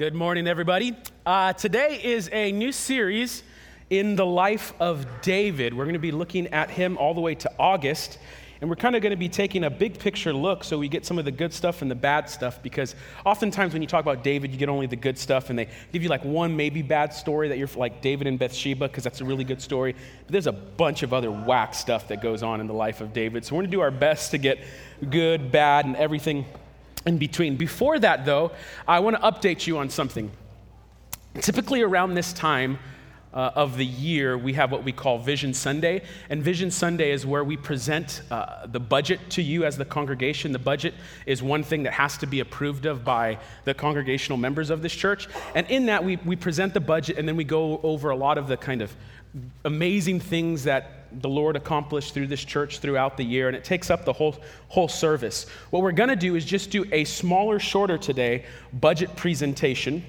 Good morning, everybody. Uh, today is a new series in the life of David. We're going to be looking at him all the way to August. And we're kind of going to be taking a big picture look so we get some of the good stuff and the bad stuff because oftentimes when you talk about David, you get only the good stuff and they give you like one maybe bad story that you're like David and Bathsheba because that's a really good story. But there's a bunch of other whack stuff that goes on in the life of David. So we're going to do our best to get good, bad, and everything in between. Before that, though, I want to update you on something. Typically, around this time uh, of the year, we have what we call Vision Sunday. And Vision Sunday is where we present uh, the budget to you as the congregation. The budget is one thing that has to be approved of by the congregational members of this church. And in that, we, we present the budget and then we go over a lot of the kind of amazing things that the Lord accomplished through this church throughout the year, and it takes up the whole, whole service. What we're going to do is just do a smaller, shorter today budget presentation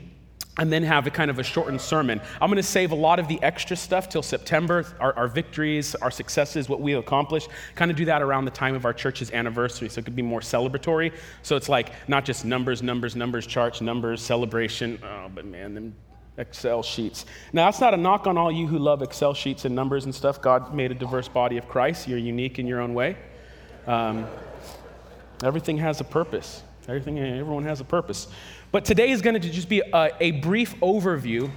and then have a kind of a shortened sermon. I'm going to save a lot of the extra stuff till September, our, our, victories, our successes, what we accomplished. Kind of do that around the time of our church's anniversary, so it could be more celebratory. So it's like not just numbers, numbers, numbers, charts, numbers, celebration. Oh, but man, them Excel sheets. Now, that's not a knock on all you who love Excel sheets and numbers and stuff. God made a diverse body of Christ. You're unique in your own way. Um, everything has a purpose. Everything, everyone has a purpose. But today is going to just be a, a brief overview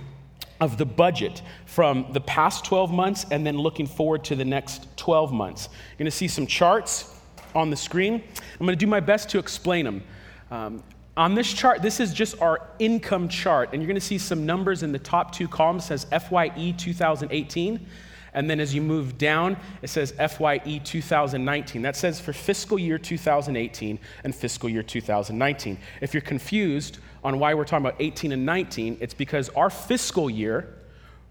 of the budget from the past 12 months and then looking forward to the next 12 months. You're going to see some charts on the screen. I'm going to do my best to explain them. Um, on this chart, this is just our income chart, and you're going to see some numbers in the top two columns. It says FYE 2018, and then as you move down, it says FYE 2019. That says for fiscal year 2018 and fiscal year 2019. If you're confused on why we're talking about 18 and 19, it's because our fiscal year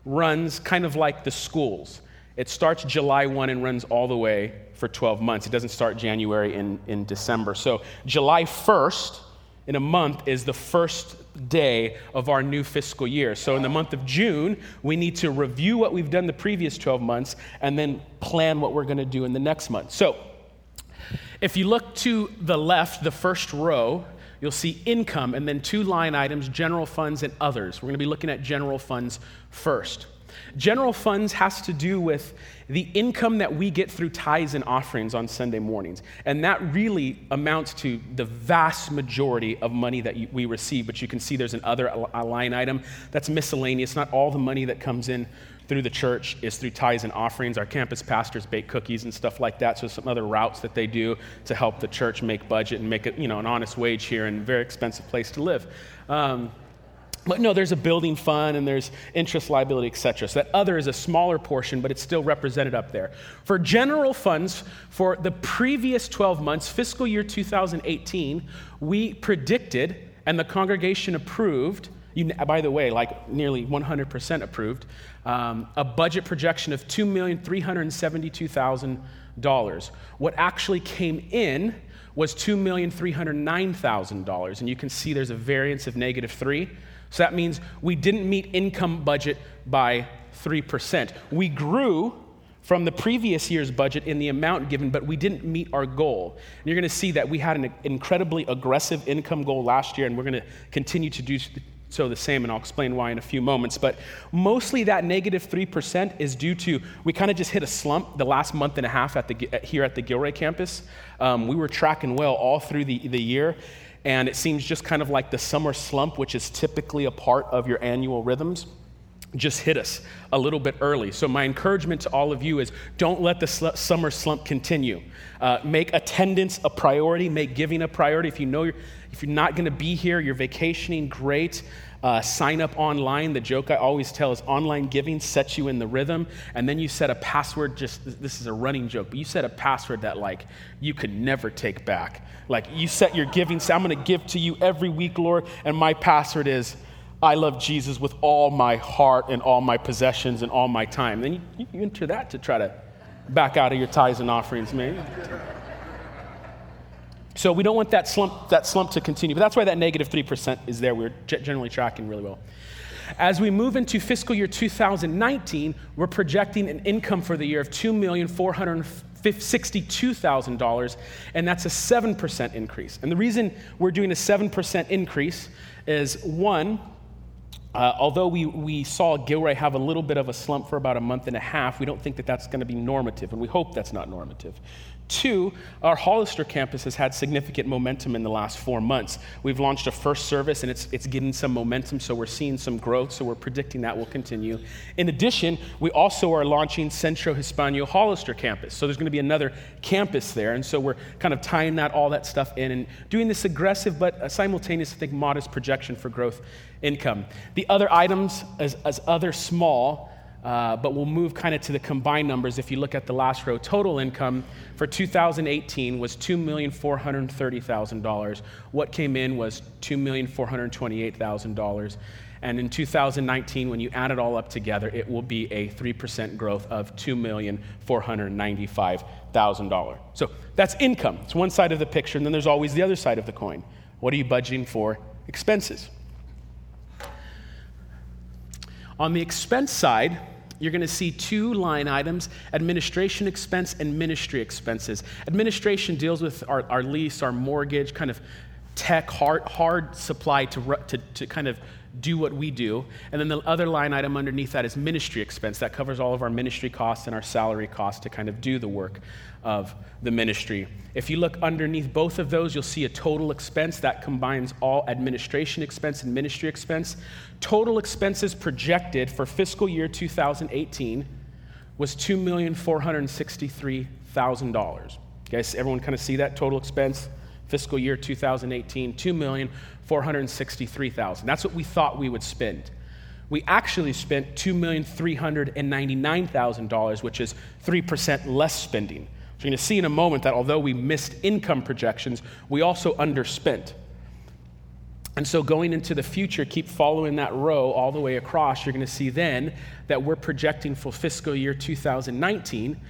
runs kind of like the schools. It starts July 1 and runs all the way for 12 months. It doesn't start January in, in December. So July 1st in a month is the first day of our new fiscal year. So, in the month of June, we need to review what we've done the previous 12 months and then plan what we're going to do in the next month. So, if you look to the left, the first row, you'll see income and then two line items general funds and others. We're going to be looking at general funds first. General funds has to do with the income that we get through tithes and offerings on Sunday mornings. And that really amounts to the vast majority of money that we receive. But you can see there's another line item that's miscellaneous. Not all the money that comes in through the church is through tithes and offerings. Our campus pastors bake cookies and stuff like that. So some other routes that they do to help the church make budget and make it, you know, an honest wage here in a very expensive place to live. Um, but no, there's a building fund and there's interest liability, et cetera. So that other is a smaller portion, but it's still represented up there. For general funds, for the previous 12 months, fiscal year 2018, we predicted and the congregation approved, you, by the way, like nearly 100% approved, um, a budget projection of $2,372,000. What actually came in was $2,309,000. And you can see there's a variance of negative three. So that means we didn't meet income budget by 3%. We grew from the previous year's budget in the amount given, but we didn't meet our goal. And you're going to see that we had an incredibly aggressive income goal last year, and we're going to continue to do so the same, and I'll explain why in a few moments. But mostly that negative 3% is due to we kind of just hit a slump the last month and a half at the, here at the Gilroy campus. Um, we were tracking well all through the, the year, and it seems just kind of like the summer slump, which is typically a part of your annual rhythms, just hit us a little bit early. So, my encouragement to all of you is don't let the sl- summer slump continue. Uh, make attendance a priority, make giving a priority. If you know you're, if you're not going to be here, you're vacationing, great. Uh, sign up online. The joke I always tell is online giving sets you in the rhythm, and then you set a password. Just this is a running joke, but you set a password that like you could never take back. Like you set your giving. Say, I'm going to give to you every week, Lord, and my password is. I love Jesus with all my heart and all my possessions and all my time. Then you, you enter that to try to back out of your tithes and offerings, man. So we don't want that slump, that slump to continue. But that's why that negative 3% is there. We're generally tracking really well. As we move into fiscal year 2019, we're projecting an income for the year of $2,462,000, and that's a 7% increase. And the reason we're doing a 7% increase is one, Uh, although we, we saw Gilroy have a little bit of a slump for about a month and a half, we don't think that that's going to be normative, and we hope that's not normative. Two, our Hollister campus has had significant momentum in the last four months. We've launched a first service and it's, it's getting some momentum, so we're seeing some growth, so we're predicting that will continue. In addition, we also are launching Centro Hispano Hollister campus. So there's going to be another campus there, and so we're kind of tying that all that stuff in and doing this aggressive but uh, simultaneous, I think, modest projection for growth income. The other items, as, as other small, uh, but we'll move kind of to the combined numbers. If you look at the last row, total income for 2018 was $2,430,000. What came in was $2,428,000. And in 2019, when you add it all up together, it will be a 3% growth of $2,495,000. So that's income. It's one side of the picture, and then there's always the other side of the coin. What are you budgeting for? Expenses. On the expense side, you're going to see two line items administration expense and ministry expenses. Administration deals with our, our lease, our mortgage, kind of tech, hard, hard supply to, to, to kind of do what we do. And then the other line item underneath that is ministry expense. That covers all of our ministry costs and our salary costs to kind of do the work of the ministry. If you look underneath both of those, you'll see a total expense that combines all administration expense and ministry expense. Total expenses projected for fiscal year 2018 was $2,463,000. Guys, everyone kind of see that total expense? Fiscal year 2018, $2,463,000. That's what we thought we would spend. We actually spent $2,399,000, which is 3% less spending. So you're going to see in a moment that although we missed income projections, we also underspent. And so, going into the future, keep following that row all the way across. You're going to see then that we're projecting for fiscal year 2019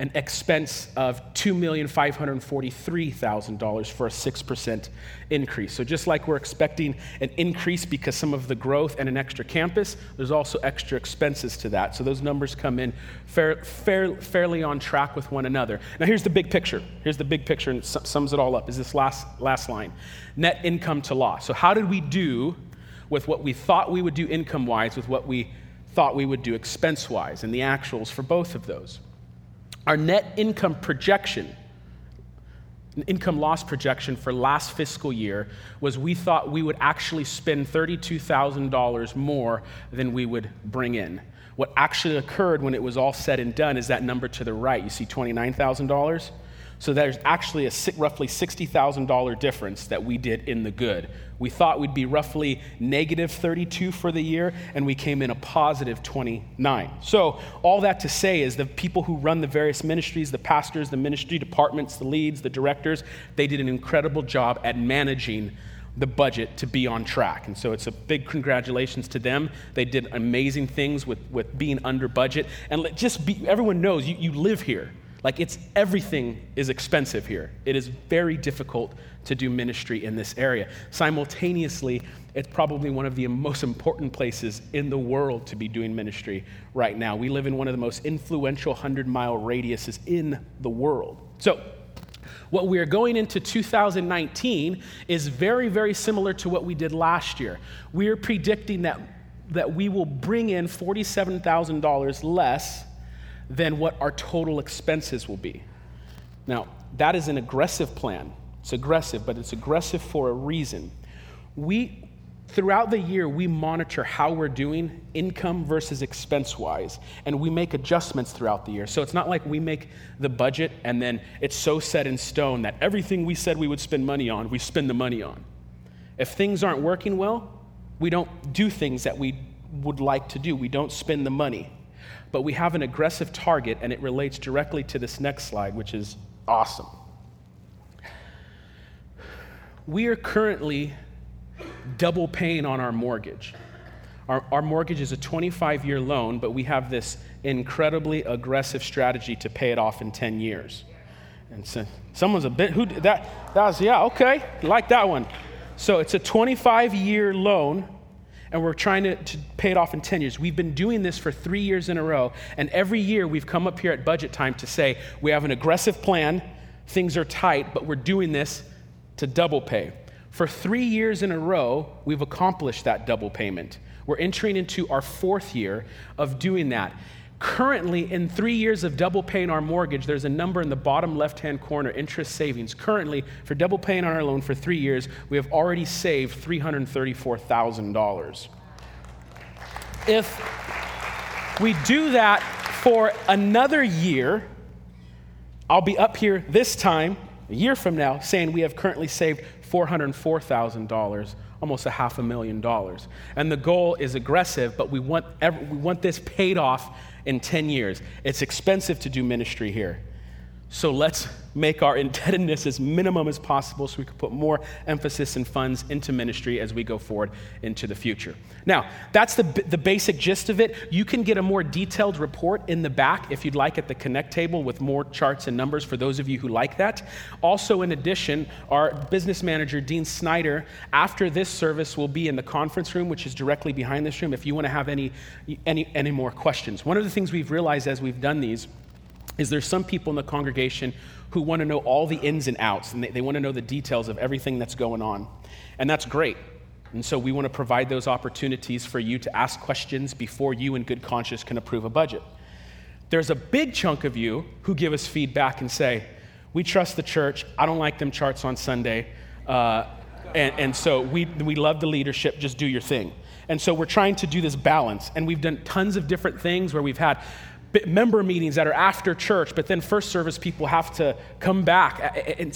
an expense of $2,543,000 for a 6% increase. So, just like we're expecting an increase because some of the growth and an extra campus, there's also extra expenses to that. So, those numbers come in fair, fair, fairly on track with one another. Now, here's the big picture. Here's the big picture, and sums it all up is this last, last line net income to loss. So, how did we do with what we thought we would do income wise with what we thought we would do expense wise, and the actuals for both of those? Our net income projection, income loss projection for last fiscal year was we thought we would actually spend $32,000 more than we would bring in. What actually occurred when it was all said and done is that number to the right. You see $29,000? So there's actually a roughly $60,000 difference that we did in the good. We thought we'd be roughly negative 32 for the year, and we came in a positive 29. So, all that to say is the people who run the various ministries, the pastors, the ministry departments, the leads, the directors, they did an incredible job at managing the budget to be on track. And so it's a big congratulations to them. They did amazing things with, with being under budget. And just be, everyone knows you, you live here. Like it's everything is expensive here. It is very difficult to do ministry in this area. Simultaneously, it's probably one of the most important places in the world to be doing ministry right now. We live in one of the most influential 100 mile radiuses in the world. So, what we are going into 2019 is very, very similar to what we did last year. We are predicting that, that we will bring in $47,000 less than what our total expenses will be. Now, that is an aggressive plan. It's aggressive, but it's aggressive for a reason. We, throughout the year, we monitor how we're doing income versus expense wise, and we make adjustments throughout the year. So it's not like we make the budget and then it's so set in stone that everything we said we would spend money on, we spend the money on. If things aren't working well, we don't do things that we would like to do, we don't spend the money but we have an aggressive target, and it relates directly to this next slide, which is awesome. We are currently double paying on our mortgage. Our, our mortgage is a 25 year loan, but we have this incredibly aggressive strategy to pay it off in 10 years. And so someone's a bit, who, that, that was, yeah, okay, like that one. So it's a 25 year loan and we're trying to, to, pay it off in 10 years. We've been doing this for three years in a row, and every year we've come up here at budget time to say we have an aggressive plan, things are tight, but we're doing this to double pay. For three years in a row, we've accomplished that double payment. We're entering into our fourth year of doing that. Currently, in three years of double paying our mortgage, there's a number in the bottom left hand corner interest savings. Currently, for double paying on our loan for three years, we have already saved $334,000. If we do that for another year, I'll be up here this time, a year from now, saying we have currently saved $404,000 almost a half a million dollars. And the goal is aggressive, but we want, every, we want this paid off in 10 years. It's expensive to do ministry here. So let's make our indebtedness as minimum as possible so we can put more emphasis and funds into ministry as we go forward into the future. Now, that's the, the basic gist of it. You can get a more detailed report in the back if you'd like at the Connect table with more charts and numbers for those of you who like that. Also, in addition, our business manager, Dean Snyder, after this service will be in the conference room, which is directly behind this room, if you want to have any, any, any more questions. One of the things we've realized as we've done these is there's some people in the congregation who want to know all the ins and outs and they, they want to know the details of everything that's going on. And that's great. And so we want to provide those opportunities for you to ask questions before you, in good conscience, can approve a budget. There's a big chunk of you who give us feedback and say, We trust the church. I don't like them charts on Sunday. Uh, and, and so we, we love the leadership. Just do your thing. And so we're trying to do this balance. And we've done tons of different things where we've had member meetings that are after church, but then first service people have to come back. And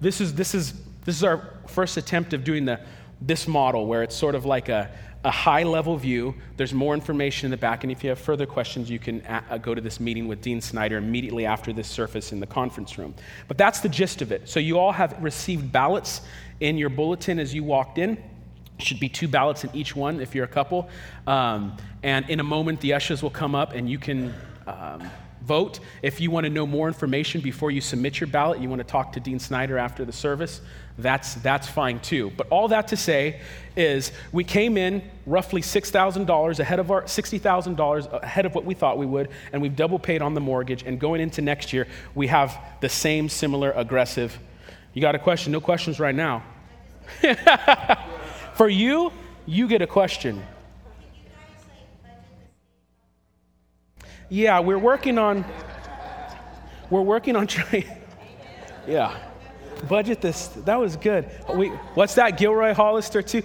this, is, this, is, this is our first attempt of doing the, this model where it's sort of like a, a high level view. There's more information in the back, and if you have further questions, you can a- uh, go to this meeting with Dean Snyder immediately after this surface in the conference room. But that's the gist of it. So you all have received ballots in your bulletin as you walked in. Should be two ballots in each one if you're a couple. Um, and in a moment, the ushers will come up and you can um, vote. If you want to know more information before you submit your ballot, you want to talk to Dean Snyder after the service, that's, that's fine too. But all that to say is we came in roughly $6,000 ahead of our $60,000 ahead of what we thought we would, and we've double paid on the mortgage. And going into next year, we have the same similar aggressive. You got a question? No questions right now. For you, you get a question. Yeah, we're working on we're working on trying. Yeah, budget this. That was good. We, what's that? Gilroy Hollister too.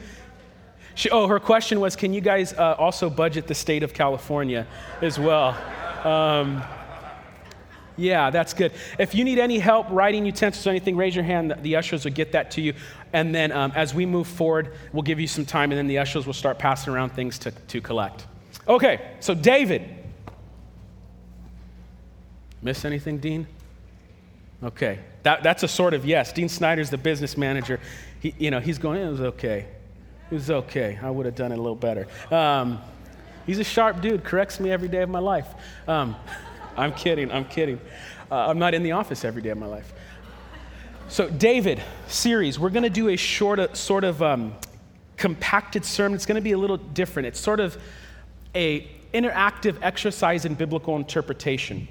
She, oh, her question was, can you guys uh, also budget the state of California as well? Um, yeah, that's good. If you need any help writing utensils or anything, raise your hand. The ushers will get that to you. And then um, as we move forward, we'll give you some time, and then the ushers will start passing around things to, to collect. Okay, so David. Miss anything, Dean? Okay. That, that's a sort of yes. Dean Snyder's the business manager. He, you know, he's going, it was okay. It was okay. I would have done it a little better. Um, he's a sharp dude, corrects me every day of my life. Um, I'm kidding, I'm kidding. Uh, I'm not in the office every day of my life. So, David series, we're going to do a short, sort of um, compacted sermon. It's going to be a little different. It's sort of a interactive exercise in biblical interpretation.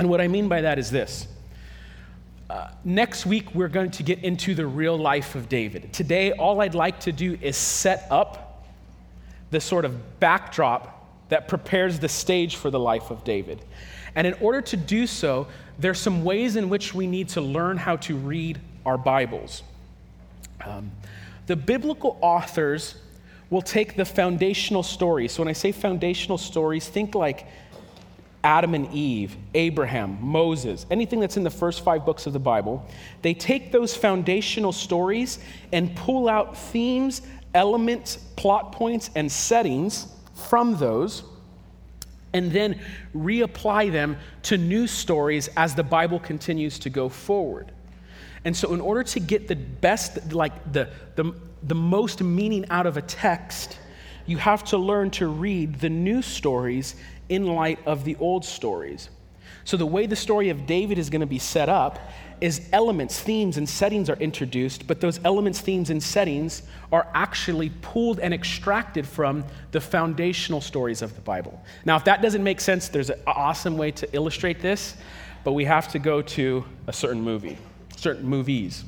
And what I mean by that is this. Uh, next week, we're going to get into the real life of David. Today, all I'd like to do is set up the sort of backdrop that prepares the stage for the life of David. And in order to do so, there's some ways in which we need to learn how to read our Bibles. Um, the biblical authors will take the foundational stories. So when I say foundational stories, think like Adam and Eve, Abraham, Moses, anything that's in the first five books of the Bible, they take those foundational stories and pull out themes, elements, plot points, and settings from those, and then reapply them to new stories as the Bible continues to go forward. And so, in order to get the best, like the, the, the most meaning out of a text, you have to learn to read the new stories in light of the old stories. So, the way the story of David is going to be set up is elements, themes, and settings are introduced, but those elements, themes, and settings are actually pulled and extracted from the foundational stories of the Bible. Now, if that doesn't make sense, there's an awesome way to illustrate this, but we have to go to a certain movie, certain movies.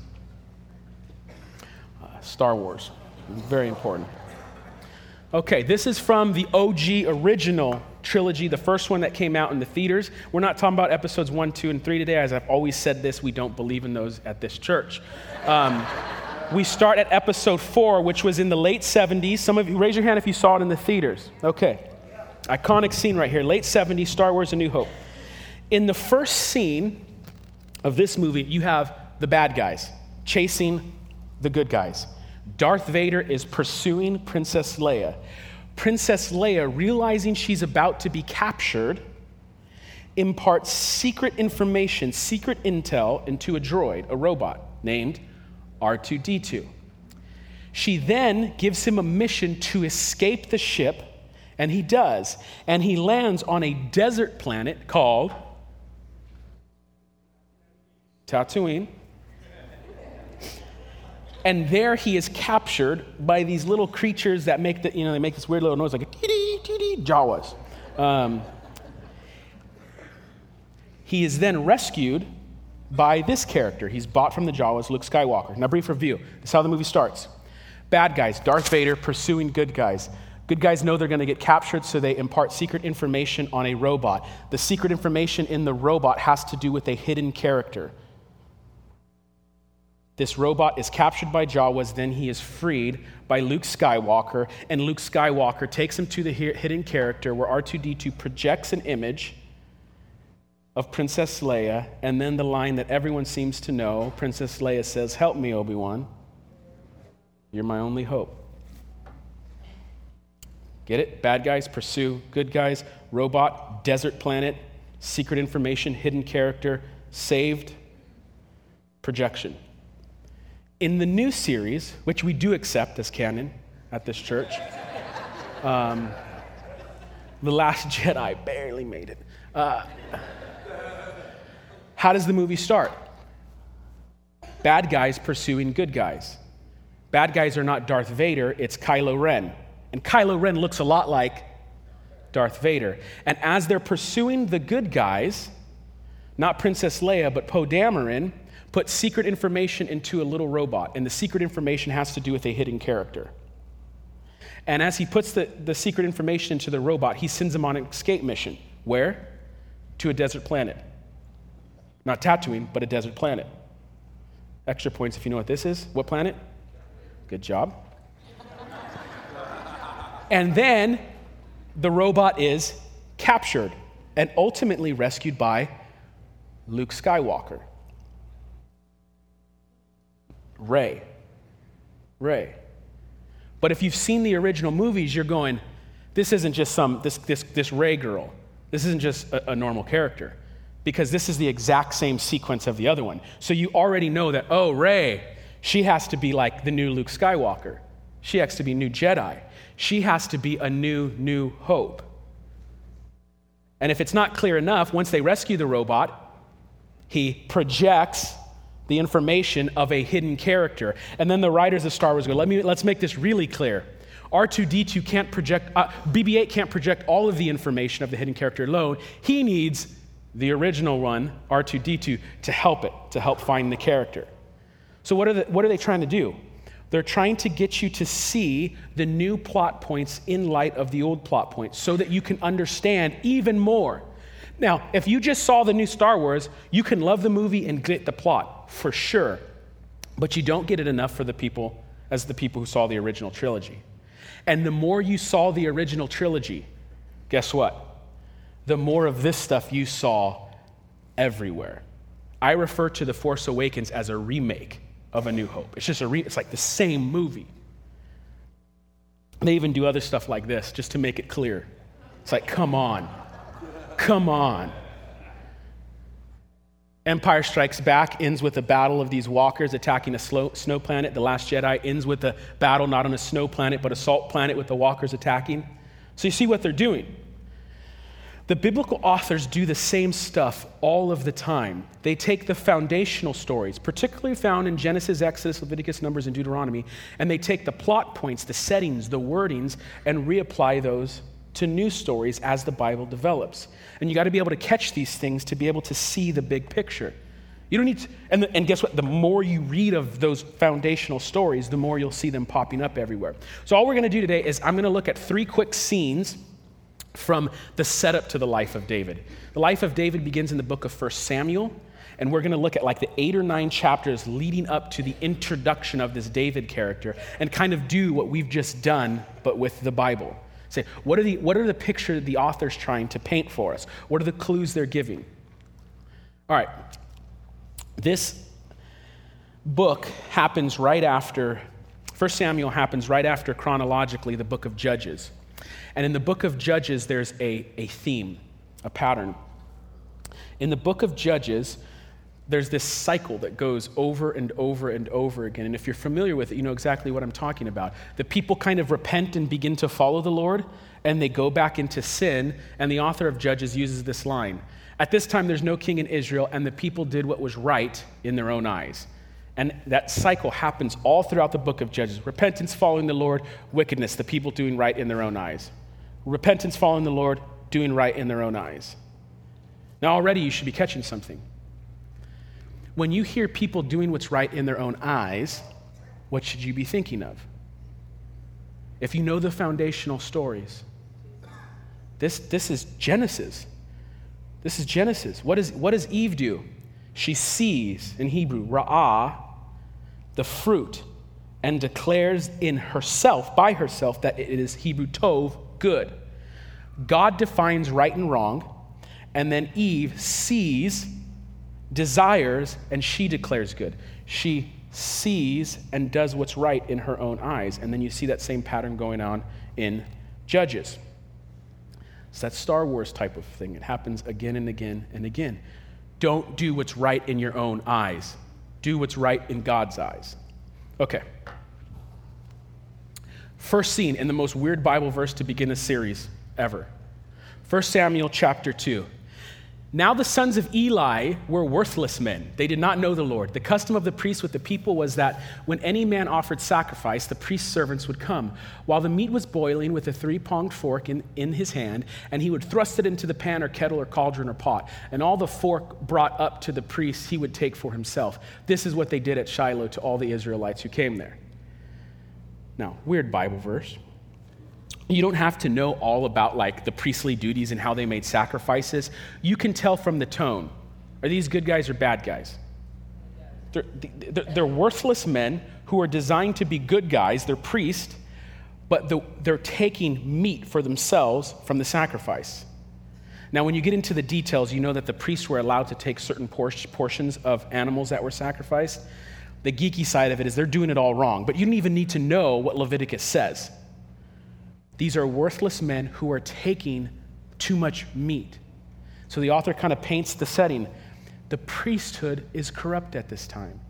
Uh, Star Wars, very important. Okay, this is from the OG original trilogy, the first one that came out in the theaters. We're not talking about episodes one, two, and three today. As I've always said this, we don't believe in those at this church. Um, we start at episode four, which was in the late 70s. Some of you, raise your hand if you saw it in the theaters. Okay. Iconic scene right here, late 70s, Star Wars A New Hope. In the first scene of this movie, you have the bad guys chasing the good guys. Darth Vader is pursuing Princess Leia. Princess Leia, realizing she's about to be captured, imparts secret information, secret intel into a droid, a robot named R2D2. She then gives him a mission to escape the ship, and he does. And he lands on a desert planet called Tatooine. And there he is captured by these little creatures that make the, you know, they make this weird little noise like a tee tee Jawas. Um, he is then rescued by this character. He's bought from the Jawas, Luke Skywalker. Now, brief review. This is how the movie starts. Bad guys, Darth Vader pursuing good guys. Good guys know they're going to get captured, so they impart secret information on a robot. The secret information in the robot has to do with a hidden character. This robot is captured by Jawas, then he is freed by Luke Skywalker, and Luke Skywalker takes him to the hidden character where R2D2 projects an image of Princess Leia, and then the line that everyone seems to know Princess Leia says, Help me, Obi Wan. You're my only hope. Get it? Bad guys pursue good guys, robot, desert planet, secret information, hidden character, saved, projection. In the new series, which we do accept as canon at this church, um, The Last Jedi barely made it. Uh, how does the movie start? Bad guys pursuing good guys. Bad guys are not Darth Vader, it's Kylo Ren. And Kylo Ren looks a lot like Darth Vader. And as they're pursuing the good guys, not Princess Leia, but Poe Dameron, put secret information into a little robot, and the secret information has to do with a hidden character. And as he puts the, the secret information into the robot, he sends him on an escape mission. Where? To a desert planet. Not Tatooine, but a desert planet. Extra points if you know what this is. What planet? Good job. and then the robot is captured and ultimately rescued by Luke Skywalker. Rey. Ray. But if you've seen the original movies, you're going, this isn't just some, this, this, this Rey girl. This isn't just a, a normal character. Because this is the exact same sequence of the other one. So you already know that, oh, Rey, she has to be like the new Luke Skywalker. She has to be new Jedi. She has to be a new, new hope. And if it's not clear enough, once they rescue the robot, he projects the information of a hidden character. And then the writers of Star Wars go, Let me, let's make this really clear. R2D2 can't project, uh, BB 8 can't project all of the information of the hidden character alone. He needs the original one, R2D2, to help it, to help find the character. So, what are, the, what are they trying to do? They're trying to get you to see the new plot points in light of the old plot points so that you can understand even more. Now, if you just saw the new Star Wars, you can love the movie and get the plot for sure, but you don't get it enough for the people as the people who saw the original trilogy. And the more you saw the original trilogy, guess what? The more of this stuff you saw everywhere. I refer to The Force Awakens as a remake of A New Hope. It's just a re- it's like the same movie. They even do other stuff like this just to make it clear. It's like, come on. Come on. Empire Strikes Back ends with a battle of these walkers attacking a slow, snow planet. The Last Jedi ends with a battle not on a snow planet, but a salt planet with the walkers attacking. So you see what they're doing. The biblical authors do the same stuff all of the time. They take the foundational stories, particularly found in Genesis, Exodus, Leviticus, Numbers, and Deuteronomy, and they take the plot points, the settings, the wordings, and reapply those to new stories as the Bible develops. And you got to be able to catch these things to be able to see the big picture. You don't need to, and, and guess what? The more you read of those foundational stories, the more you'll see them popping up everywhere. So, all we're going to do today is I'm going to look at three quick scenes from the setup to the life of David. The life of David begins in the book of 1 Samuel, and we're going to look at like the eight or nine chapters leading up to the introduction of this David character and kind of do what we've just done, but with the Bible. Say, what are the, what are the picture the author's trying to paint for us? What are the clues they're giving? All right, this book happens right after, 1 Samuel happens right after chronologically the book of Judges. And in the book of Judges, there's a, a theme, a pattern. In the book of Judges, there's this cycle that goes over and over and over again. And if you're familiar with it, you know exactly what I'm talking about. The people kind of repent and begin to follow the Lord, and they go back into sin. And the author of Judges uses this line At this time, there's no king in Israel, and the people did what was right in their own eyes. And that cycle happens all throughout the book of Judges repentance following the Lord, wickedness, the people doing right in their own eyes. Repentance following the Lord, doing right in their own eyes. Now, already you should be catching something. When you hear people doing what's right in their own eyes, what should you be thinking of? If you know the foundational stories, this, this is Genesis. This is Genesis. What, is, what does Eve do? She sees, in Hebrew, ra'ah, the fruit, and declares in herself, by herself, that it is Hebrew tov, good. God defines right and wrong, and then Eve sees, desires, and she declares good. She sees and does what's right in her own eyes. And then you see that same pattern going on in Judges. It's that Star Wars type of thing. It happens again and again and again. Don't do what's right in your own eyes, do what's right in God's eyes. Okay. First scene in the most weird Bible verse to begin a series ever. 1 Samuel chapter 2. Now the sons of Eli were worthless men. They did not know the Lord. The custom of the priests with the people was that when any man offered sacrifice, the priest's servants would come, while the meat was boiling with a three pronged fork in, in his hand, and he would thrust it into the pan or kettle or cauldron or pot. And all the fork brought up to the priest he would take for himself. This is what they did at Shiloh to all the Israelites who came there. Now, weird Bible verse. You don't have to know all about like the priestly duties and how they made sacrifices. You can tell from the tone. Are these good guys or bad guys? They're, they're, worthless men who are designed to be good guys. They're priests, but the, they're taking meat for themselves from the sacrifice. Now, when you get into the details, you know that the priests were allowed to take certain portions of animals that were sacrificed. The geeky side of it is they're doing it all wrong, but you don't even need to know what Leviticus says. These are worthless men who are taking too much meat. So the author kind of paints the setting. The priesthood is corrupt at this time.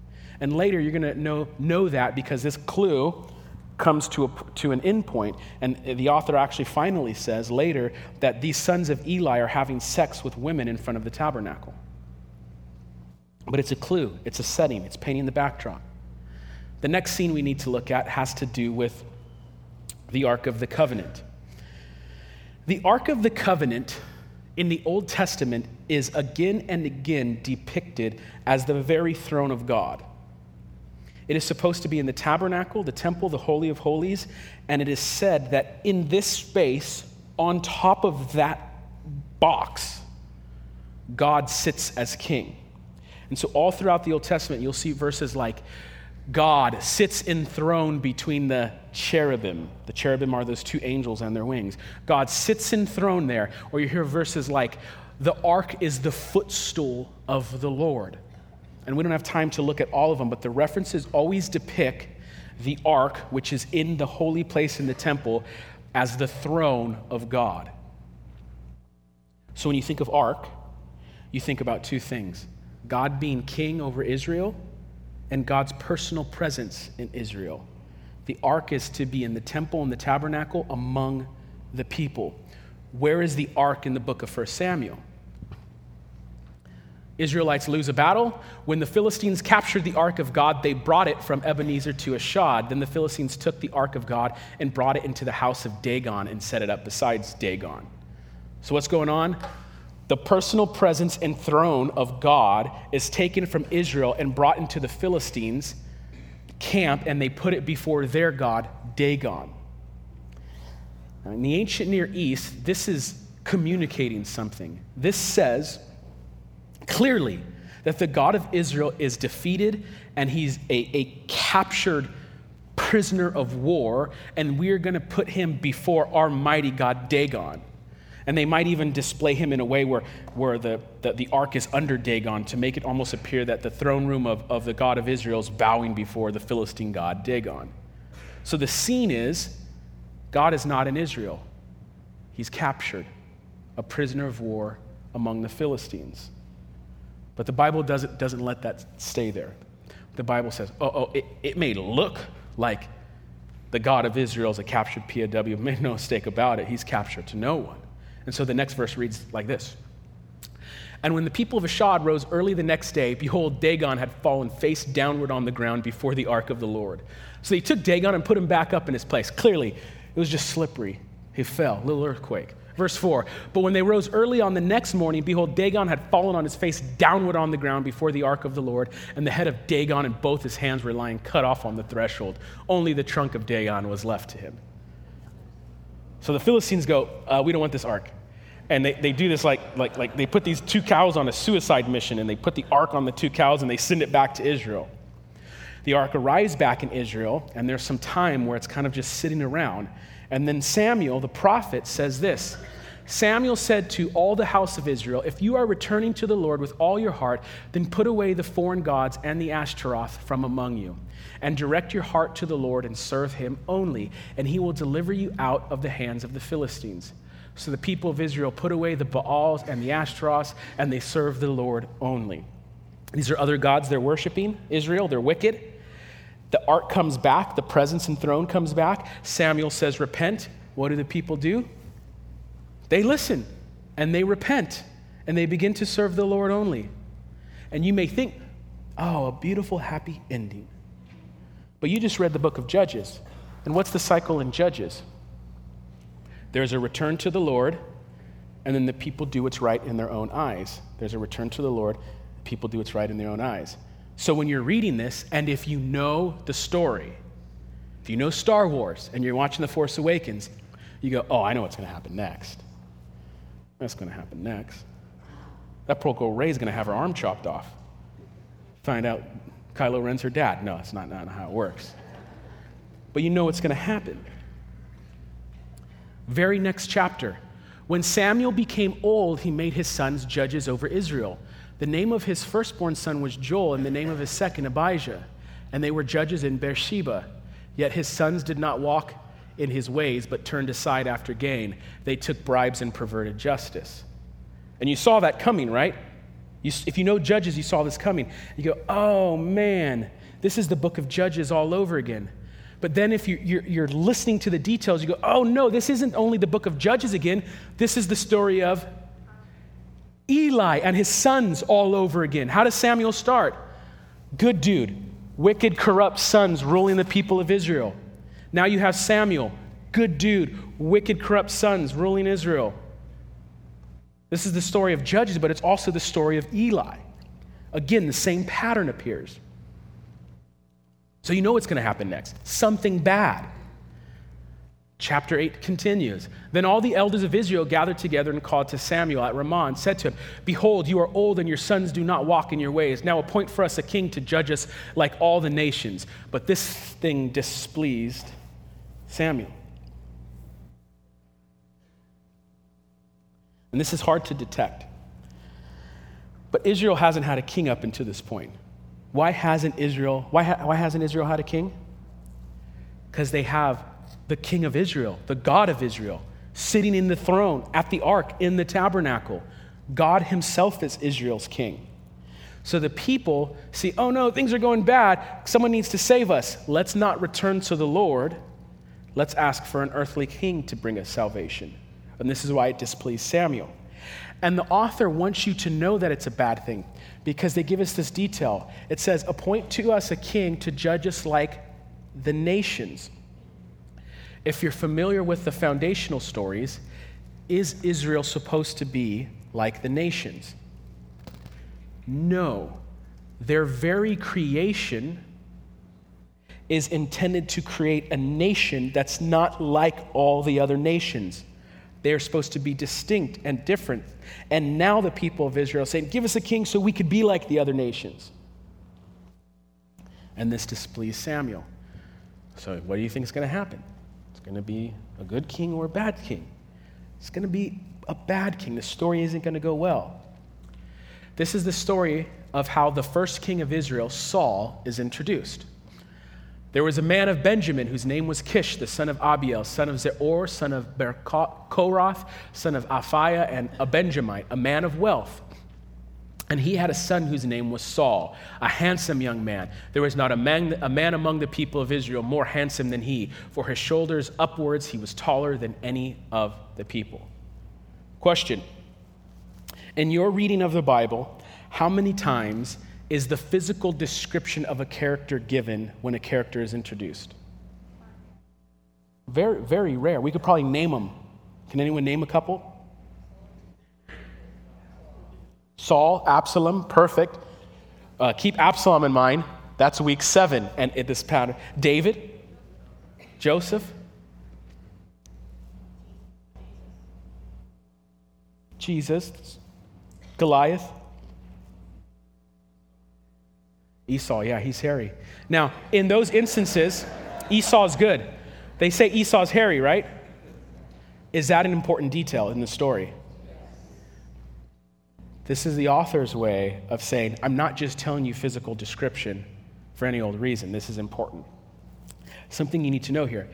And later you're going to know, know that because this clue comes to, a, to an endpoint. And the author actually finally says later that these sons of Eli are having sex with women in front of the tabernacle. But it's a clue, it's a setting, it's painting the backdrop. The next scene we need to look at has to do with the Ark of the Covenant. The Ark of the Covenant in the Old Testament is again and again depicted as the very throne of God. It is supposed to be in the tabernacle, the temple, the Holy of Holies, and it is said that in this space, on top of that box, God sits as king. And so, all throughout the Old Testament, you'll see verses like, God sits enthroned between the cherubim. The cherubim are those two angels and their wings. God sits enthroned there. Or you hear verses like, the ark is the footstool of the Lord. And we don't have time to look at all of them, but the references always depict the ark, which is in the holy place in the temple, as the throne of God. So when you think of ark, you think about two things God being king over Israel and God's personal presence in Israel. The ark is to be in the temple and the tabernacle among the people. Where is the ark in the book of 1 Samuel? Israelites lose a battle. When the Philistines captured the ark of God, they brought it from Ebenezer to Ashdod. Then the Philistines took the ark of God and brought it into the house of Dagon and set it up besides Dagon. So, what's going on? The personal presence and throne of God is taken from Israel and brought into the Philistines' camp, and they put it before their God, Dagon. Now, in the ancient Near East, this is communicating something. This says clearly that the God of Israel is defeated and he's a, a captured prisoner of war, and we're going to put him before our mighty God Dagon. And they might even display him in a way where, where the, the, the, ark is under Dagon to make it almost appear that the throne room of, of the God of Israel is bowing before the Philistine God Dagon. So the scene is God is not in Israel, he's captured, a prisoner of war among the Philistines. But the Bible doesn't, doesn't let that stay there. The Bible says, oh, oh it, it may look like the God of Israel is a captured POW. Make no mistake about it, he's captured to no one. And so the next verse reads like this And when the people of Ashdod rose early the next day, behold, Dagon had fallen face downward on the ground before the ark of the Lord. So they took Dagon and put him back up in his place. Clearly, it was just slippery. He fell, little earthquake. Verse 4 But when they rose early on the next morning, behold, Dagon had fallen on his face downward on the ground before the ark of the Lord, and the head of Dagon and both his hands were lying cut off on the threshold. Only the trunk of Dagon was left to him. So the Philistines go, uh, We don't want this ark. And they, they do this like, like, like they put these two cows on a suicide mission and they put the ark on the two cows and they send it back to Israel. The ark arrives back in Israel, and there's some time where it's kind of just sitting around. And then Samuel, the prophet, says this Samuel said to all the house of Israel, If you are returning to the Lord with all your heart, then put away the foreign gods and the Ashtaroth from among you, and direct your heart to the Lord and serve him only, and he will deliver you out of the hands of the Philistines. So the people of Israel put away the Baals and the Ashtaroths, and they served the Lord only. These are other gods they're worshiping, Israel, they're wicked. The ark comes back, the presence and throne comes back. Samuel says, Repent. What do the people do? They listen and they repent and they begin to serve the Lord only. And you may think, oh, a beautiful, happy ending. But you just read the book of Judges. And what's the cycle in Judges? There's a return to the Lord, and then the people do what's right in their own eyes. There's a return to the Lord, people do what's right in their own eyes. So when you're reading this, and if you know the story, if you know Star Wars and you're watching The Force Awakens, you go, oh, I know what's going to happen next. That's going to happen next. That poor girl Rey is going to have her arm chopped off. Find out Kylo Ren's her dad. No, it's not, not how it works. But you know what's going to happen. Very next chapter. When Samuel became old, he made his sons judges over Israel. The name of his firstborn son was Joel, and the name of his second, Abijah. And they were judges in Beersheba. Yet his sons did not walk in his ways, but turned aside after gain. They took bribes and perverted justice. And you saw that coming, right? You, if you know Judges, you saw this coming. You go, oh man, this is the book of Judges all over again. But then if you, you're, you're listening to the details, you go, oh no, this isn't only the book of Judges again, this is the story of Eli and his sons all over again. How does Samuel start? Good dude, wicked, corrupt sons ruling the people of Israel. Now you have Samuel, good dude, wicked, corrupt sons ruling Israel. This is the story of Judges, but it's also the story of Eli. Again, the same pattern appears. So you know what's going to happen next something bad. Chapter 8 continues. Then all the elders of Israel gathered together and called to Samuel at Ramah and said to him, Behold, you are old and your sons do not walk in your ways. Now appoint for us a king to judge us like all the nations. But this thing displeased Samuel. And this is hard to detect. But Israel hasn't had a king up until this point. Why hasn't Israel, why, ha- why hasn't Israel had a king? Because they have the king of Israel, the God of Israel, sitting in the throne at the ark in the tabernacle. God himself is Israel's king. So the people see, oh no, things are going bad. Someone needs to save us. Let's not return to the Lord. Let's ask for an earthly king to bring us salvation. And this is why it displeased Samuel. And the author wants you to know that it's a bad thing because they give us this detail. It says, Appoint to us a king to judge us like the nations. If you're familiar with the foundational stories, is Israel supposed to be like the nations. No, their very creation is intended to create a nation that's not like all the other nations. They're supposed to be distinct and different. And now the people of Israel are saying, Give us a king so we could be like the other nations. And this displeased Samuel. So, what do you think is going to happen? It's going to be a good king or a bad king. It's going to be a bad king. The story isn't going to go well. This is the story of how the first king of Israel, Saul, is introduced. There was a man of Benjamin whose name was Kish, the son of Abiel, son of Zeror, son of Bechorath, son of Aphiah, and a Benjamite, a man of wealth. And he had a son whose name was Saul, a handsome young man. There was not a man, a man among the people of Israel more handsome than he, for his shoulders upwards he was taller than any of the people. Question In your reading of the Bible, how many times is the physical description of a character given when a character is introduced? Very, very rare. We could probably name them. Can anyone name a couple? Saul, Absalom, perfect. Uh, keep Absalom in mind. That's week seven, and it, this pattern. David, Joseph, Jesus, Goliath. Esau, yeah, he's hairy. Now, in those instances, Esau's good. They say Esau's hairy, right? Is that an important detail in the story? This is the author's way of saying, I'm not just telling you physical description for any old reason. This is important. Something you need to know here.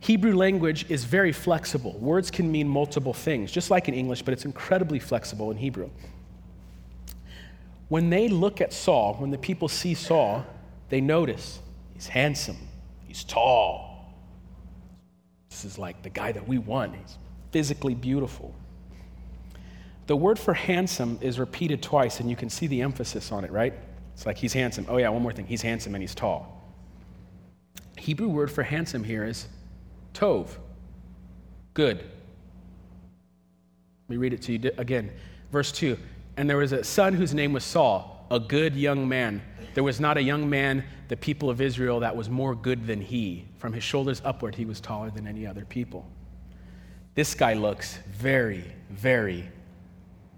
Hebrew language is very flexible. Words can mean multiple things, just like in English, but it's incredibly flexible in Hebrew. When they look at Saul, when the people see Saul, they notice he's handsome, he's tall. This is like the guy that we want. He's physically beautiful. The word for handsome is repeated twice, and you can see the emphasis on it, right? It's like he's handsome. Oh, yeah, one more thing. He's handsome and he's tall. Hebrew word for handsome here is tov, good. Let me read it to you again. Verse 2 and there was a son whose name was Saul, a good young man. There was not a young man, the people of Israel, that was more good than he. From his shoulders upward, he was taller than any other people. This guy looks very, very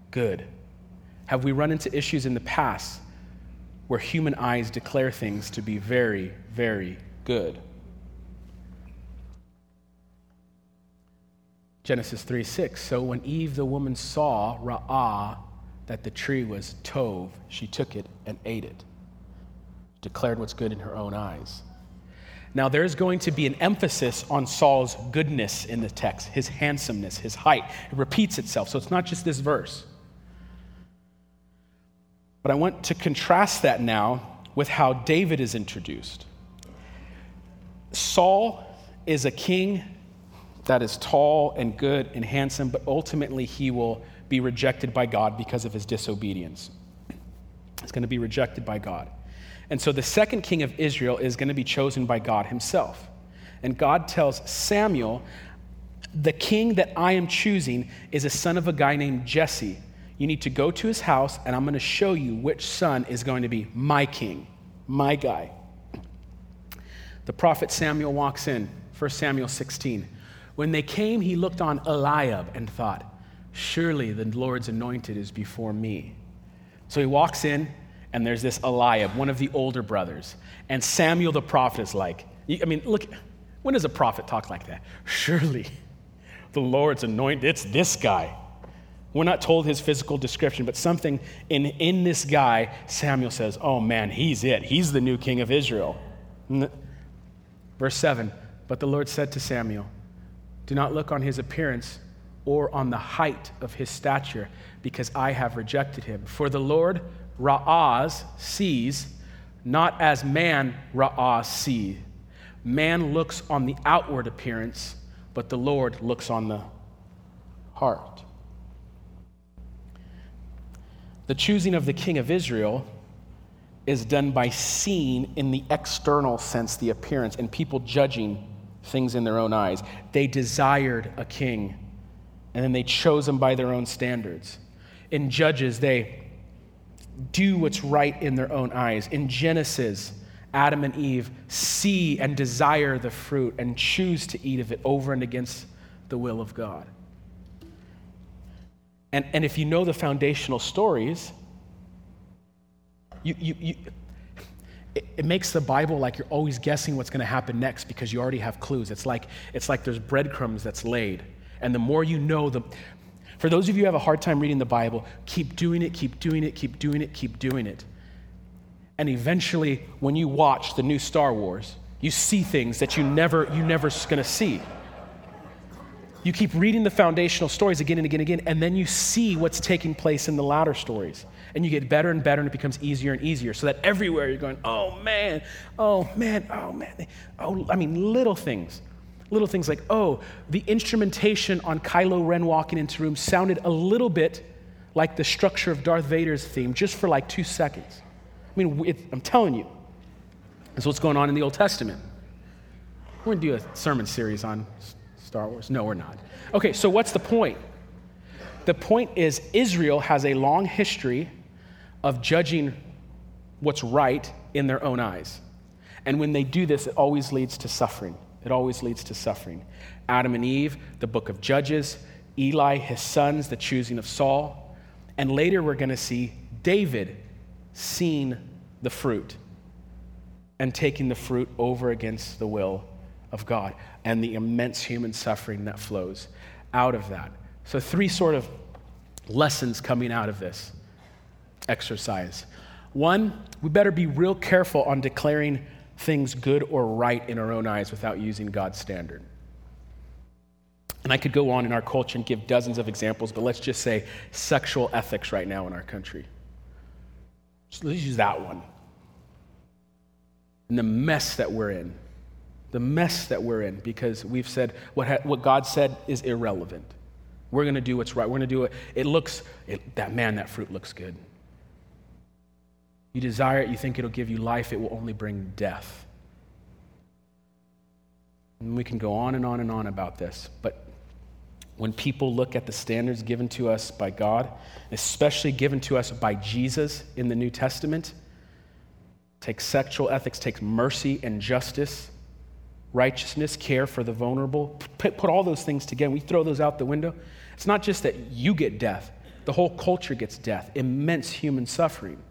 good. Have we run into issues in the past where human eyes declare things to be very, very good? Genesis 3 6. So when Eve the woman saw Ra'ah, that the tree was tov, she took it and ate it, declared what's good in her own eyes. Now, there's going to be an emphasis on Saul's goodness in the text, his handsomeness, his height. It repeats itself, so it's not just this verse. But I want to contrast that now with how David is introduced. Saul is a king that is tall and good and handsome, but ultimately he will be rejected by God because of his disobedience. It's going to be rejected by God. And so the second king of Israel is going to be chosen by God himself. And God tells Samuel, The king that I am choosing is a son of a guy named Jesse. You need to go to his house, and I'm going to show you which son is going to be my king, my guy. The prophet Samuel walks in, 1 Samuel 16. When they came, he looked on Eliab and thought, Surely the Lord's anointed is before me. So he walks in, and there's this Eliab, one of the older brothers. And Samuel the prophet is like, I mean, look, when does a prophet talk like that? Surely the Lord's anointed, it's this guy. We're not told his physical description, but something in, in this guy, Samuel says, Oh man, he's it. He's the new king of Israel. Verse 7 But the Lord said to Samuel, Do not look on his appearance or on the height of his stature, because I have rejected him. For the Lord Ra'ah sees, not as man Ra'ah sees. Man looks on the outward appearance, but the Lord looks on the heart. The choosing of the king of Israel is done by seeing in the external sense the appearance and people judging things in their own eyes. They desired a king and then they chose them by their own standards. In Judges, they do what's right in their own eyes. In Genesis, Adam and Eve see and desire the fruit and choose to eat of it over and against the will of God. And, and if you know the foundational stories, you, you, you, it, it makes the Bible like you're always guessing what's going to happen next because you already have clues. It's like, it's like there's breadcrumbs that's laid. And the more you know, the, for those of you who have a hard time reading the Bible, keep doing it, keep doing it, keep doing it, keep doing it. And eventually, when you watch the new Star Wars, you see things that you never, you never to see. You keep reading the foundational stories again and again and again, and then you see what's taking place in the latter stories. And you get better and better, and it becomes easier and easier. So that everywhere you're going, oh man, oh man, oh man. Oh, I mean, little things. Little things like, oh, the instrumentation on Kylo Ren walking into room sounded a little bit like the structure of Darth Vader's theme just for like two seconds. I mean, it, I'm telling you, that's what's going on in the Old Testament. We're going to do a sermon series on Star Wars? No, we're not. Okay, so what's the point? The point is, Israel has a long history of judging what's right in their own eyes. And when they do this, it always leads to suffering. It always leads to suffering. Adam and Eve, the book of Judges, Eli, his sons, the choosing of Saul. And later we're going to see David seeing the fruit and taking the fruit over against the will of God and the immense human suffering that flows out of that. So, three sort of lessons coming out of this exercise. One, we better be real careful on declaring things good or right in our own eyes without using God's standard. And I could go on in our culture and give dozens of examples, but let's just say sexual ethics right now in our country. So let's use that one. And the mess that we're in the mess that we're in because we've said what, ha- what God said is irrelevant. We're going to do what's right. We're going to do it. It looks, it, that man, that fruit looks good. You desire it, you think it'll give you life, it will only bring death. And we can go on and on and on about this, but when people look at the standards given to us by God, especially given to us by Jesus in the New Testament, takes sexual ethics, takes mercy and justice, righteousness, care for the vulnerable. Put, put all those things together. We throw those out the window. It's not just that you get death, the whole culture gets death, immense human suffering.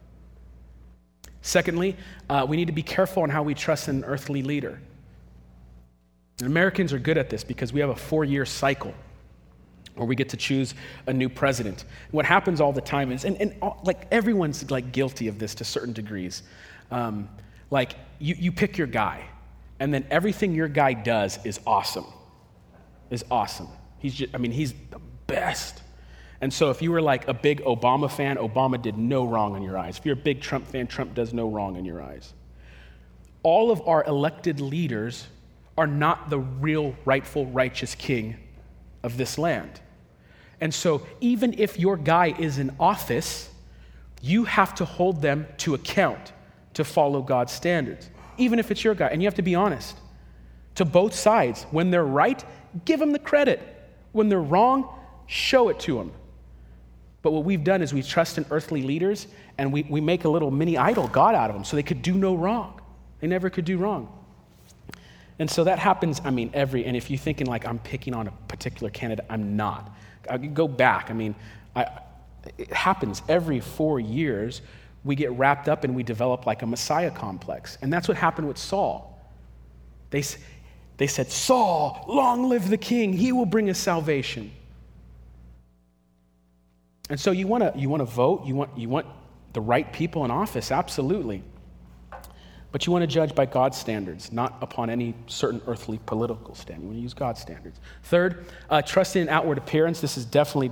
Secondly, uh, we need to be careful on how we trust an earthly leader. And Americans are good at this because we have a four year cycle where we get to choose a new president. what happens all the time is, and, and all, like everyone's like guilty of this to certain degrees. Um, like you, you pick your guy, and then everything your guy does is awesome. Is awesome. He's just, I mean, he's the best. And so if you were like a big Obama fan, Obama did no wrong in your eyes. If you're a big Trump fan, Trump does no wrong in your eyes. All of our elected leaders are not the real, rightful, righteous king of this land. And so even if your guy is in office, you have to hold them to account to follow God's standards even if it's your guy. And you have to be honest to both sides. When they're right, give them the credit. When they're wrong, show it to them. But what we've done is we trust in earthly leaders and we, we make a little mini idol God out of them so they could do no wrong. They never could do wrong. And so that happens, I mean, every, and if you're thinking like I'm picking on a particular candidate, I'm not. I go back, I mean, I, it happens every four years we get wrapped up and we develop like a Messiah complex. And that's what happened with Saul. They, they said, Saul, long live the king, he will bring us salvation. And so you want to you want to vote, you want, you want the right people in office, absolutely. But you want to judge by God's standards, not upon any certain earthly political standard. You want to use God's standards. Third, uh, trust in outward appearance. This is definitely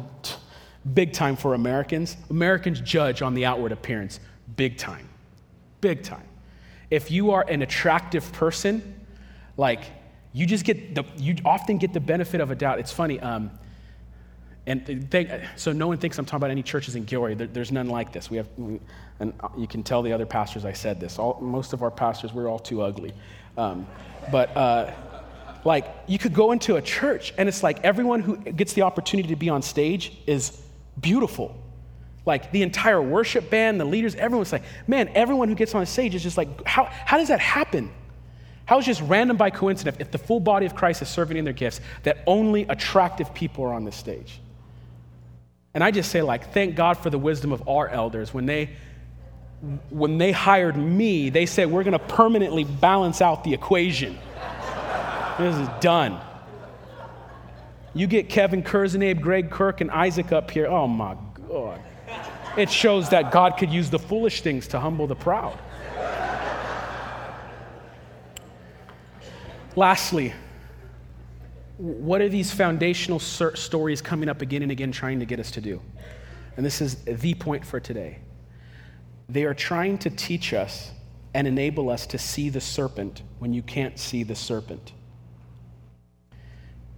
Big time for Americans. Americans judge on the outward appearance. Big time. Big time. If you are an attractive person, like you just get the, you often get the benefit of a doubt. It's funny. Um, and they, so no one thinks I'm talking about any churches in Gilroy. There, there's none like this. We have, and you can tell the other pastors I said this. All, most of our pastors, we're all too ugly. Um, but uh, like you could go into a church and it's like everyone who gets the opportunity to be on stage is beautiful. Like the entire worship band, the leaders, everyone's like, man, everyone who gets on stage is just like, how, how does that happen? How is just random by coincidence if the full body of Christ is serving in their gifts that only attractive people are on this stage? And I just say, like, thank God for the wisdom of our elders. When they when they hired me, they said, we're gonna permanently balance out the equation. this is done. You get Kevin Kurzenabe, Greg Kirk, and Isaac up here. Oh my God. It shows that God could use the foolish things to humble the proud. Lastly, what are these foundational stories coming up again and again trying to get us to do? And this is the point for today. They are trying to teach us and enable us to see the serpent when you can't see the serpent.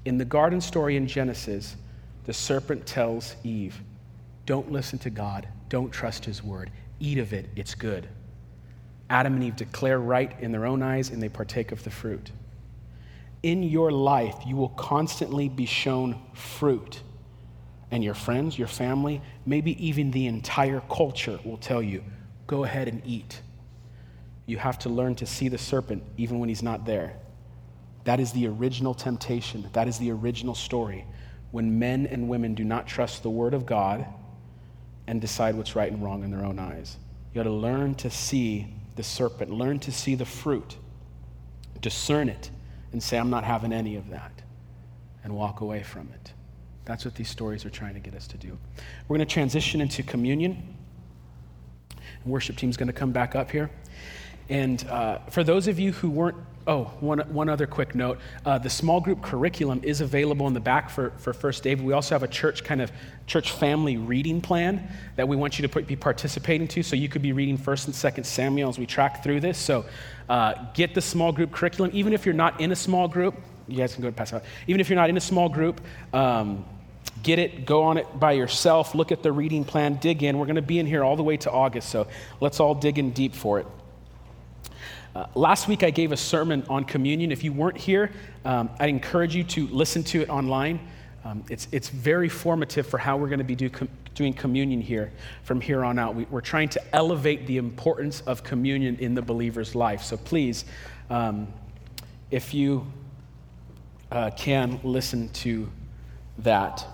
In the garden story in Genesis, the serpent tells Eve, Don't listen to God, don't trust his word, eat of it, it's good. Adam and Eve declare right in their own eyes and they partake of the fruit in your life, you will constantly be shown fruit. And your friends, your family, maybe even the entire culture will tell you, go ahead and eat. You have to learn to see the serpent even when he's not there. That is the original temptation. That is the original story. When men and women do not trust the word of God and decide what's right and wrong in their own eyes. You got to learn to see the serpent, learn to see the fruit, discern it and say, I'm not having any of that, and walk away from it. That's what these stories are trying to get us to do. We're going to transition into communion. Worship team's going to come back up here. And uh, for those of you who weren't, oh, one, one other quick note. Uh, the small group curriculum is available in the back for, for First David. We also have a church kind of church family reading plan that we want you to put, be participating to. So you could be reading First and Second Samuel as we track through this. So uh, get the small group curriculum. Even if you're not in a small group, you guys can go pass out. Even if you're not in a small group, um, get it, go on it by yourself, look at the reading plan, dig in. We're going to be in here all the way to August, so let's all dig in deep for it. Uh, last week, I gave a sermon on communion. If you weren't here, um, I encourage you to listen to it online. Um, it's, it's very formative for how we're going to be do com- doing communion here from here on out. We, are trying to elevate the importance of communion in the believer's life. So please, um, if you uh, can, listen to that.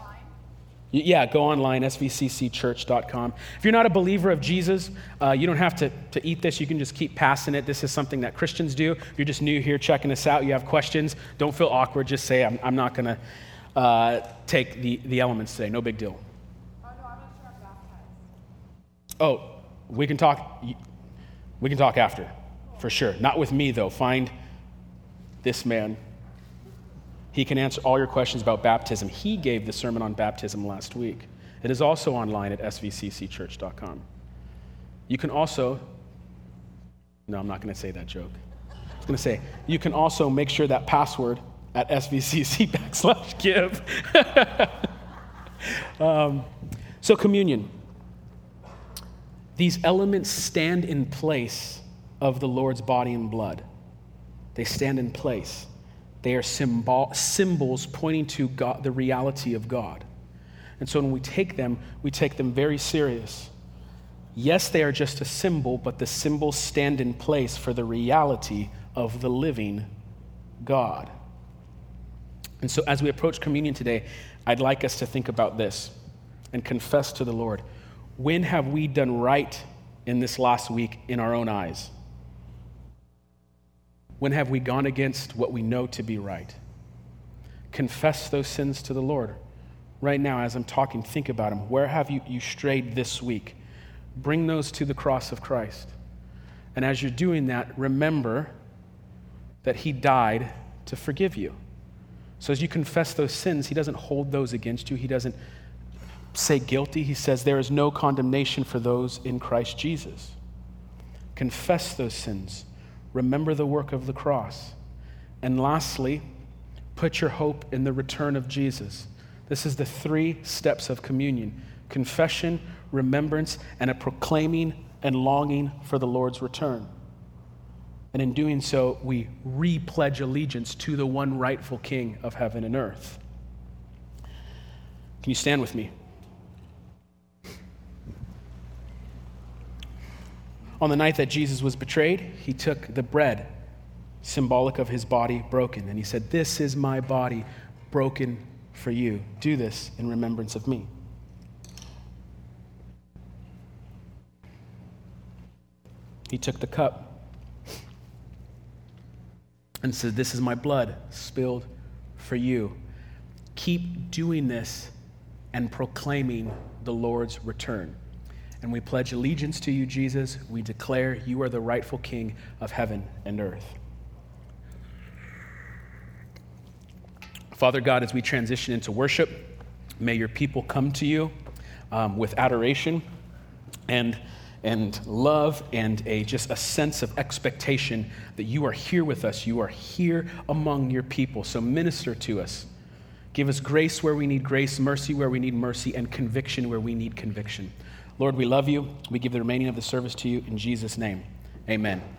Yeah, go online, svccchurch.com. If you're not a believer of Jesus, uh, you don't have to, to eat this. You can just keep passing it. This is something that Christians do. If you're just new here checking us out, you have questions, don't feel awkward. Just say, I'm, I'm not going to uh, take the, the elements today. No big deal. Oh, no, I'm sure oh, we can talk. We can talk after, for sure. Not with me, though. Find this man he can answer all your questions about baptism. He gave the sermon on baptism last week. It is also online at svccchurch.com. You can also, no, I'm not going to say that joke. I was going to say, you can also make sure that password at svcc backslash give. um, so, communion. These elements stand in place of the Lord's body and blood. They stand in place. They are symbol, symbols pointing to God, the reality of God. And so when we take them, we take them very serious. Yes, they are just a symbol, but the symbols stand in place for the reality of the living God. And so as we approach communion today, I'd like us to think about this and confess to the Lord. When have we done right in this last week in our own eyes? When have we gone against what we know to be right? Confess those sins to the Lord. Right now, as I'm talking, think about them. Where have you, you strayed this week? Bring those to the cross of Christ. And as you're doing that, remember that He died to forgive you. So as you confess those sins, He doesn't hold those against you. He doesn't say guilty. He says there is no condemnation for those in Christ Jesus. Confess those sins remember the work of the cross. And lastly, put your hope in the return of Jesus. This is the three steps of communion confession, remembrance, and a proclaiming and longing for the Lord's return. And in doing so, we re pledge allegiance to the one rightful King of heaven and earth. Can you stand with me? On the night that Jesus was betrayed, he took the bread, symbolic of his body broken, and he said, This is my body broken for you. Do this in remembrance of me. He took the cup and said, This is my blood spilled for you. Keep doing this and proclaiming the Lord's return. And we pledge allegiance to you, Jesus. We declare you are the rightful King of heaven and earth. Father God, as we transition into worship, may your people come to you um, with adoration and, and love and a, just a sense of expectation that you are here with us. You are here among your people. So minister to us. Give us grace where we need grace, mercy where we need mercy, and conviction where we need conviction. Lord, we love you. We give the remaining of the service to you in Jesus' name. Amen.